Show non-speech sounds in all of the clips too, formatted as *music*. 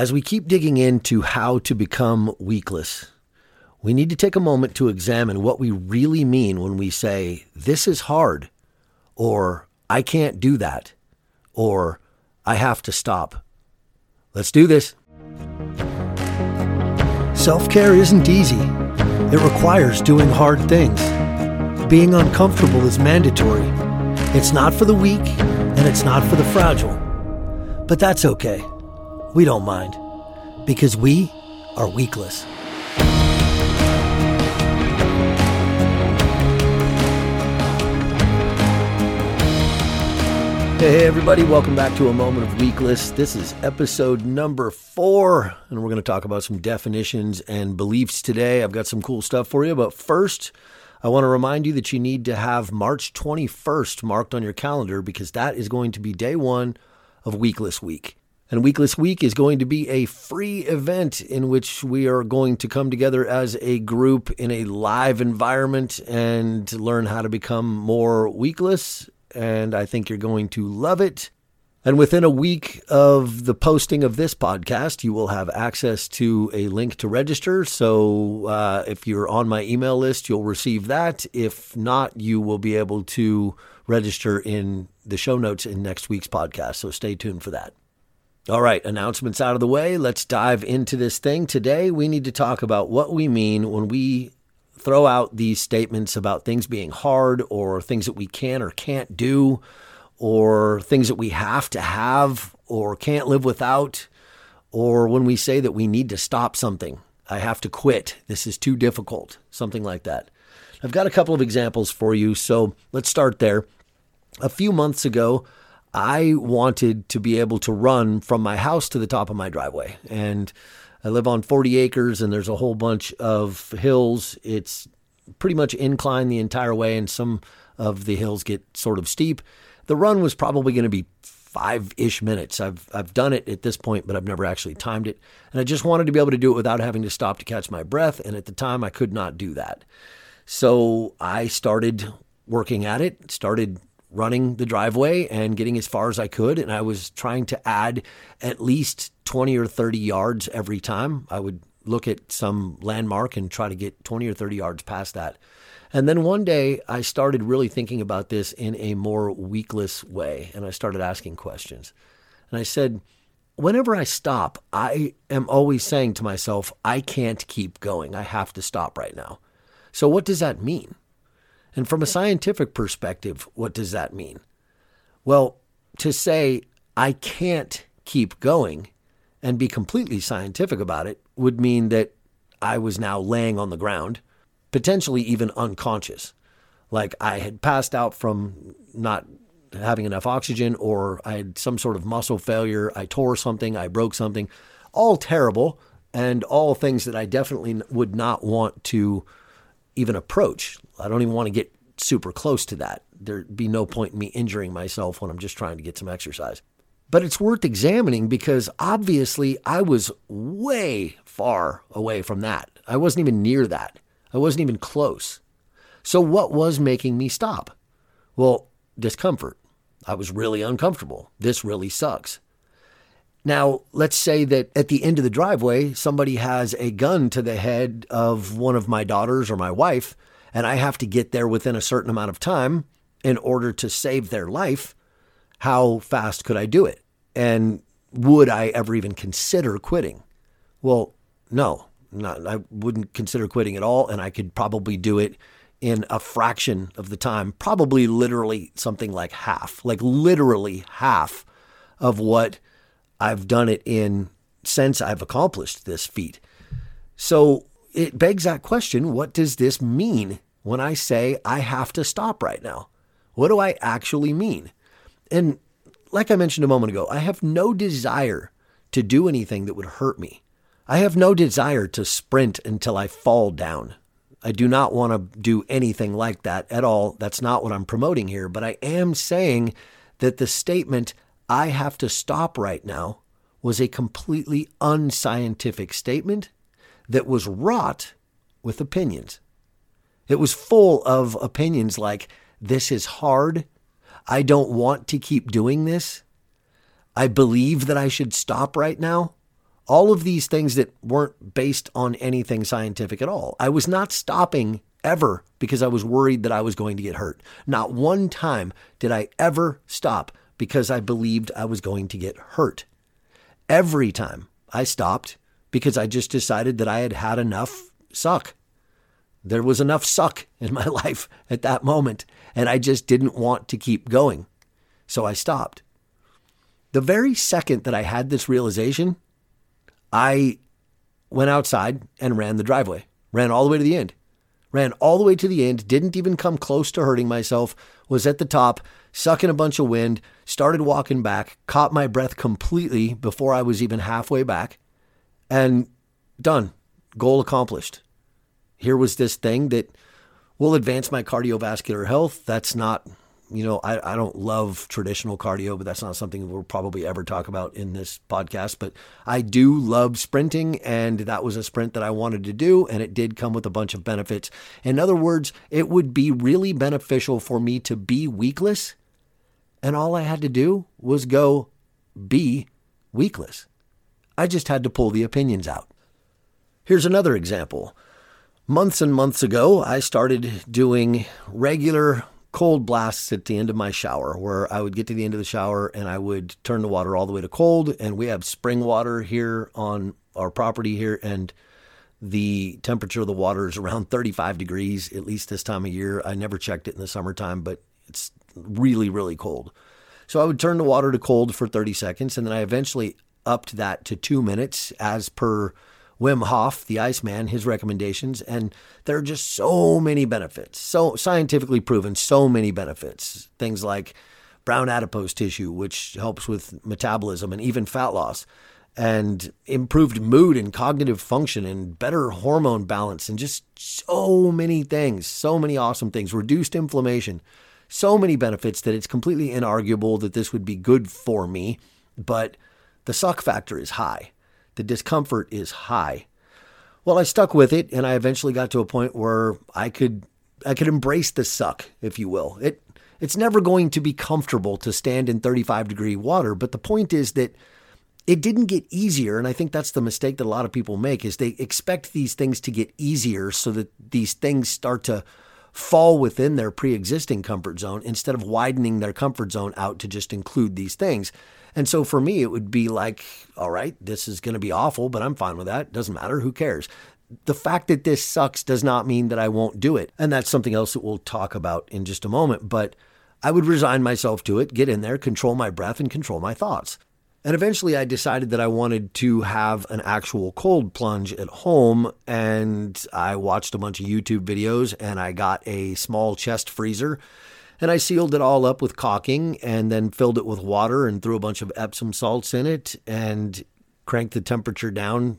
As we keep digging into how to become weakless, we need to take a moment to examine what we really mean when we say, This is hard, or I can't do that, or I have to stop. Let's do this. Self care isn't easy, it requires doing hard things. Being uncomfortable is mandatory. It's not for the weak, and it's not for the fragile. But that's okay. We don't mind, because we are weakless. Hey, everybody, welcome back to a moment of weakless. This is episode number four, and we're going to talk about some definitions and beliefs today. I've got some cool stuff for you, but first, I want to remind you that you need to have March 21st marked on your calendar because that is going to be day one of Weakless Week. And Weakless Week is going to be a free event in which we are going to come together as a group in a live environment and learn how to become more weakless. and I think you're going to love it. And within a week of the posting of this podcast, you will have access to a link to register. So uh, if you're on my email list, you'll receive that. If not, you will be able to register in the show notes in next week's podcast. So stay tuned for that. All right, announcements out of the way. Let's dive into this thing. Today, we need to talk about what we mean when we throw out these statements about things being hard or things that we can or can't do or things that we have to have or can't live without or when we say that we need to stop something. I have to quit. This is too difficult. Something like that. I've got a couple of examples for you. So let's start there. A few months ago, I wanted to be able to run from my house to the top of my driveway. And I live on 40 acres and there's a whole bunch of hills. It's pretty much incline the entire way, and some of the hills get sort of steep. The run was probably going to be five ish minutes. I've, I've done it at this point, but I've never actually timed it. And I just wanted to be able to do it without having to stop to catch my breath. And at the time, I could not do that. So I started working at it, started running the driveway and getting as far as I could. And I was trying to add at least 20 or 30 yards every time. I would look at some landmark and try to get 20 or 30 yards past that. And then one day I started really thinking about this in a more weakless way. And I started asking questions. And I said, whenever I stop, I am always saying to myself, I can't keep going. I have to stop right now. So, what does that mean? And from a scientific perspective, what does that mean? Well, to say I can't keep going and be completely scientific about it would mean that I was now laying on the ground, potentially even unconscious. Like I had passed out from not having enough oxygen, or I had some sort of muscle failure. I tore something, I broke something. All terrible, and all things that I definitely would not want to even approach. I don't even want to get super close to that. There'd be no point in me injuring myself when I'm just trying to get some exercise. But it's worth examining because obviously I was way far away from that. I wasn't even near that. I wasn't even close. So, what was making me stop? Well, discomfort. I was really uncomfortable. This really sucks. Now, let's say that at the end of the driveway, somebody has a gun to the head of one of my daughters or my wife, and I have to get there within a certain amount of time in order to save their life, how fast could I do it? And would I ever even consider quitting? Well, no, not, I wouldn't consider quitting at all. And I could probably do it in a fraction of the time, probably literally something like half, like literally half of what I've done it in since I've accomplished this feat. So it begs that question what does this mean when I say I have to stop right now? What do I actually mean? And like I mentioned a moment ago, I have no desire to do anything that would hurt me. I have no desire to sprint until I fall down. I do not want to do anything like that at all. That's not what I'm promoting here. But I am saying that the statement, I have to stop right now, was a completely unscientific statement that was wrought with opinions. It was full of opinions like, this is hard. I don't want to keep doing this. I believe that I should stop right now. All of these things that weren't based on anything scientific at all. I was not stopping ever because I was worried that I was going to get hurt. Not one time did I ever stop because I believed I was going to get hurt. Every time I stopped because I just decided that I had had enough suck. There was enough suck *laughs* in my life at that moment, and I just didn't want to keep going. So I stopped. The very second that I had this realization, I went outside and ran the driveway, ran all the way to the end, ran all the way to the end, didn't even come close to hurting myself, was at the top, sucking a bunch of wind, started walking back, caught my breath completely before I was even halfway back, and done. Goal accomplished. Here was this thing that will advance my cardiovascular health. That's not you know, I, I don't love traditional cardio, but that's not something we'll probably ever talk about in this podcast. But I do love sprinting, and that was a sprint that I wanted to do, and it did come with a bunch of benefits. In other words, it would be really beneficial for me to be weakless, and all I had to do was go be weakless. I just had to pull the opinions out. Here's another example. Months and months ago, I started doing regular cold blasts at the end of my shower where I would get to the end of the shower and I would turn the water all the way to cold. And we have spring water here on our property here. And the temperature of the water is around 35 degrees, at least this time of year. I never checked it in the summertime, but it's really, really cold. So I would turn the water to cold for 30 seconds. And then I eventually upped that to two minutes as per Wim Hof, the Iceman, his recommendations, and there are just so many benefits, so scientifically proven, so many benefits. Things like brown adipose tissue, which helps with metabolism and even fat loss, and improved mood and cognitive function and better hormone balance, and just so many things, so many awesome things, reduced inflammation, so many benefits that it's completely inarguable that this would be good for me, but the suck factor is high. The discomfort is high. Well, I stuck with it and I eventually got to a point where I could I could embrace the suck, if you will. It it's never going to be comfortable to stand in 35 degree water, but the point is that it didn't get easier and I think that's the mistake that a lot of people make is they expect these things to get easier so that these things start to fall within their pre-existing comfort zone instead of widening their comfort zone out to just include these things. And so for me, it would be like, all right, this is going to be awful, but I'm fine with that. Doesn't matter. Who cares? The fact that this sucks does not mean that I won't do it. And that's something else that we'll talk about in just a moment. But I would resign myself to it, get in there, control my breath, and control my thoughts. And eventually I decided that I wanted to have an actual cold plunge at home. And I watched a bunch of YouTube videos and I got a small chest freezer and I sealed it all up with caulking and then filled it with water and threw a bunch of Epsom salts in it and cranked the temperature down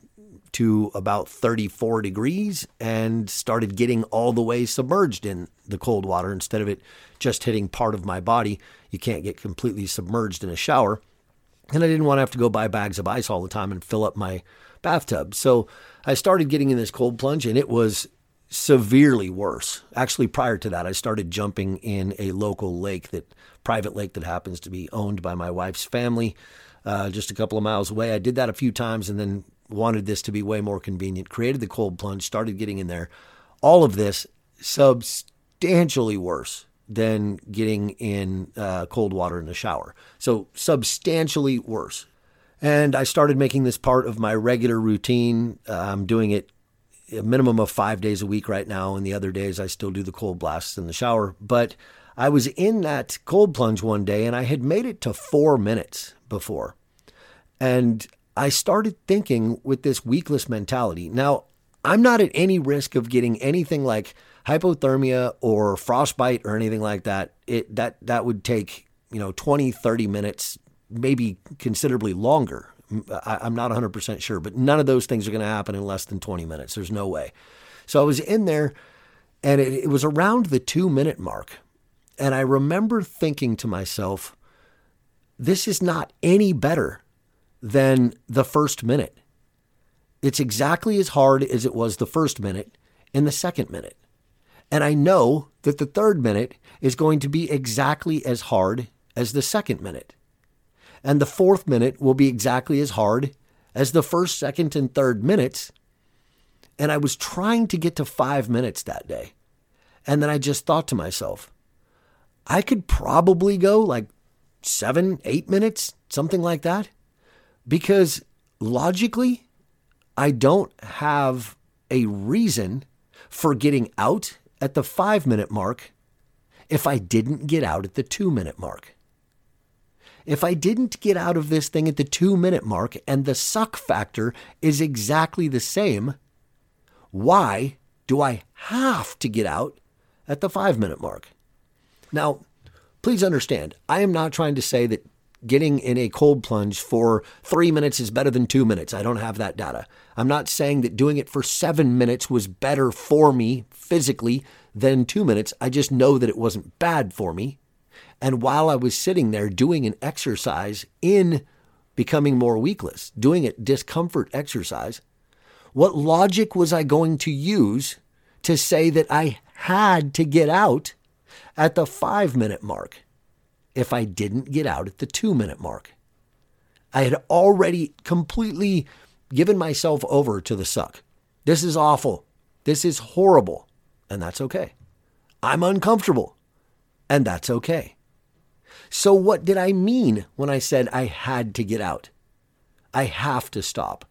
to about 34 degrees and started getting all the way submerged in the cold water instead of it just hitting part of my body. You can't get completely submerged in a shower. And I didn't want to have to go buy bags of ice all the time and fill up my bathtub. So I started getting in this cold plunge and it was severely worse. Actually, prior to that, I started jumping in a local lake that private lake that happens to be owned by my wife's family, uh, just a couple of miles away. I did that a few times and then wanted this to be way more convenient. Created the cold plunge, started getting in there. All of this substantially worse than getting in uh, cold water in the shower. So substantially worse. And I started making this part of my regular routine. Uh, I'm doing it a minimum of five days a week right now, and the other days I still do the cold blasts in the shower. But I was in that cold plunge one day and I had made it to four minutes before. And I started thinking with this weakless mentality. Now, I'm not at any risk of getting anything like hypothermia or frostbite or anything like that. It that that would take, you know, 20, 30 minutes, maybe considerably longer I, am not 100% sure, but none of those things are going to happen in less than 20 minutes. There's no way. So I was in there and it, it was around the two minute mark. And I remember thinking to myself, this is not any better than the first minute. It's exactly as hard as it was the first minute and the second minute. And I know that the third minute is going to be exactly as hard as the second minute and the fourth minute will be exactly as hard as the first, second, and third minutes. And I was trying to get to five minutes that day. And then I just thought to myself, I could probably go like seven, eight minutes, something like that. Because logically, I don't have a reason for getting out at the five minute mark if I didn't get out at the two minute mark. If I didn't get out of this thing at the two minute mark and the suck factor is exactly the same, why do I have to get out at the five minute mark? Now, please understand, I am not trying to say that getting in a cold plunge for three minutes is better than two minutes. I don't have that data. I'm not saying that doing it for seven minutes was better for me physically than two minutes. I just know that it wasn't bad for me. And while I was sitting there doing an exercise in becoming more weakless, doing a discomfort exercise, what logic was I going to use to say that I had to get out at the five minute mark if I didn't get out at the two minute mark? I had already completely given myself over to the suck. This is awful. This is horrible. And that's okay. I'm uncomfortable. And that's okay. So, what did I mean when I said I had to get out? I have to stop.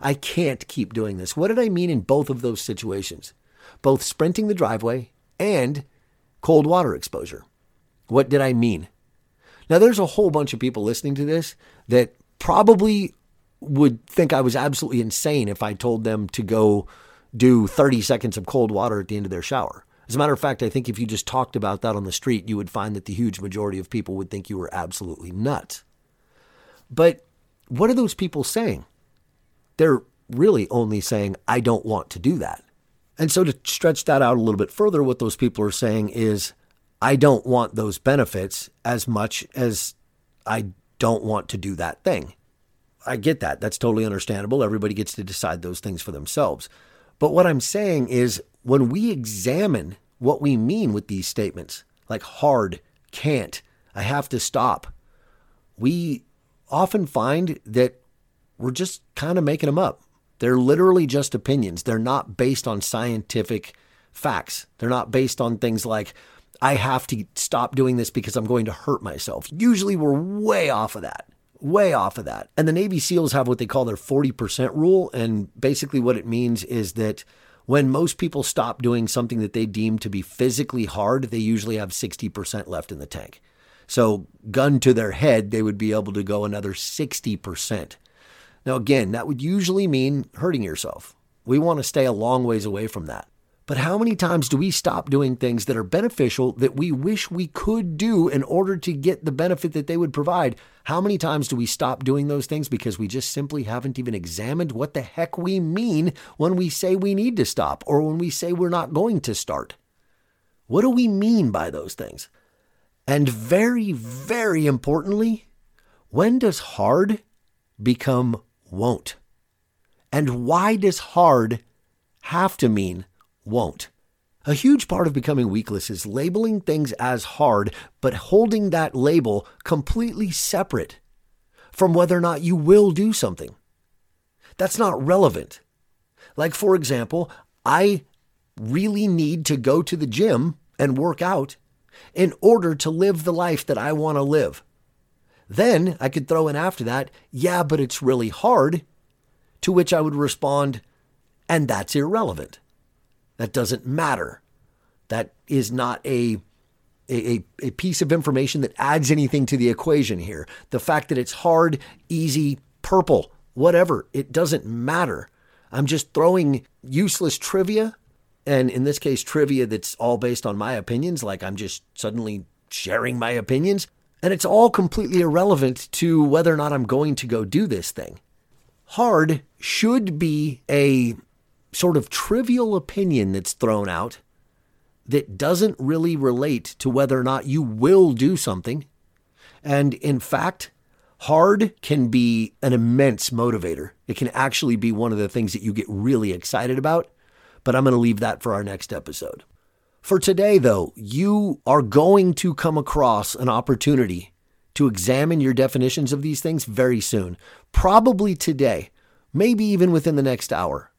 I can't keep doing this. What did I mean in both of those situations? Both sprinting the driveway and cold water exposure. What did I mean? Now, there's a whole bunch of people listening to this that probably would think I was absolutely insane if I told them to go do 30 seconds of cold water at the end of their shower. As a matter of fact, I think if you just talked about that on the street, you would find that the huge majority of people would think you were absolutely nuts. But what are those people saying? They're really only saying, I don't want to do that. And so to stretch that out a little bit further, what those people are saying is, I don't want those benefits as much as I don't want to do that thing. I get that. That's totally understandable. Everybody gets to decide those things for themselves. But what I'm saying is when we examine what we mean with these statements, like hard, can't, I have to stop, we often find that we're just kind of making them up. They're literally just opinions. They're not based on scientific facts. They're not based on things like, I have to stop doing this because I'm going to hurt myself. Usually we're way off of that way off of that. And the Navy SEALs have what they call their 40% rule. And basically, what it means is that when most people stop doing something that they deem to be physically hard, they usually have 60% left in the tank. So, gun to their head, they would be able to go another 60%. Now, again, that would usually mean hurting yourself. We want to stay a long ways away from that. But how many times do we stop doing things that are beneficial that we wish we could do in order to get the benefit that they would provide? How many times do we stop doing those things because we just simply haven't even examined what the heck we mean when we say we need to stop or when we say we're not going to start? What do we mean by those things? And very, very importantly, when does hard become won't? And why does hard have to mean won't. A huge part of becoming weakless is labeling things as hard, but holding that label completely separate from whether or not you will do something. That's not relevant. Like, for example, I really need to go to the gym and work out in order to live the life that I want to live. Then I could throw in after that, yeah, but it's really hard, to which I would respond, and that's irrelevant. That doesn't matter. That is not a, a, a piece of information that adds anything to the equation here. The fact that it's hard, easy, purple, whatever, it doesn't matter. I'm just throwing useless trivia, and in this case, trivia that's all based on my opinions, like I'm just suddenly sharing my opinions. And it's all completely irrelevant to whether or not I'm going to go do this thing. Hard should be a sort of trivial opinion that's thrown out that doesn't really relate to whether or not you will do something. And in fact, hard can be an immense motivator. It can actually be one of the things that you get really excited about. But I'm going to leave that for our next episode. For today, though, you are going to come across an opportunity to examine your definitions of these things very soon, probably today, maybe even within the next hour.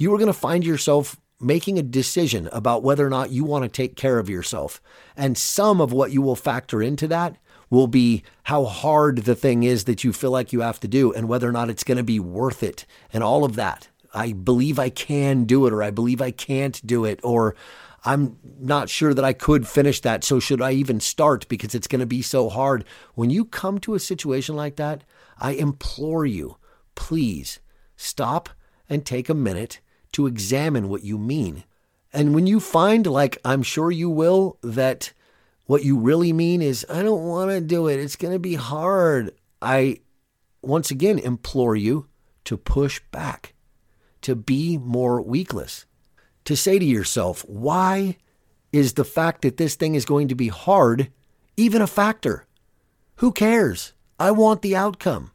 You are going to find yourself making a decision about whether or not you want to take care of yourself. And some of what you will factor into that will be how hard the thing is that you feel like you have to do and whether or not it's going to be worth it and all of that. I believe I can do it or I believe I can't do it or I'm not sure that I could finish that. So should I even start because it's going to be so hard? When you come to a situation like that, I implore you, please stop and take a minute to examine what you mean. And when you find, like I'm sure you will, that what you really mean is, I don't want to do it, it's going to be hard, I once again implore you to push back, to be more weakless, to say to yourself, why is the fact that this thing is going to be hard even a factor? Who cares? I want the outcome.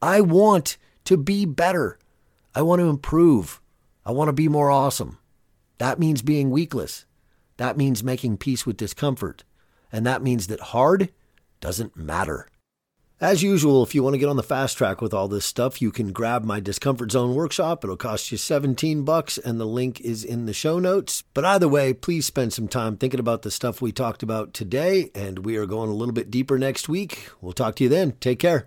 I want to be better. I want to improve. I want to be more awesome. That means being weakless. That means making peace with discomfort. And that means that hard doesn't matter. As usual, if you want to get on the fast track with all this stuff, you can grab my Discomfort Zone workshop. It'll cost you 17 bucks and the link is in the show notes. But either way, please spend some time thinking about the stuff we talked about today and we are going a little bit deeper next week. We'll talk to you then. Take care.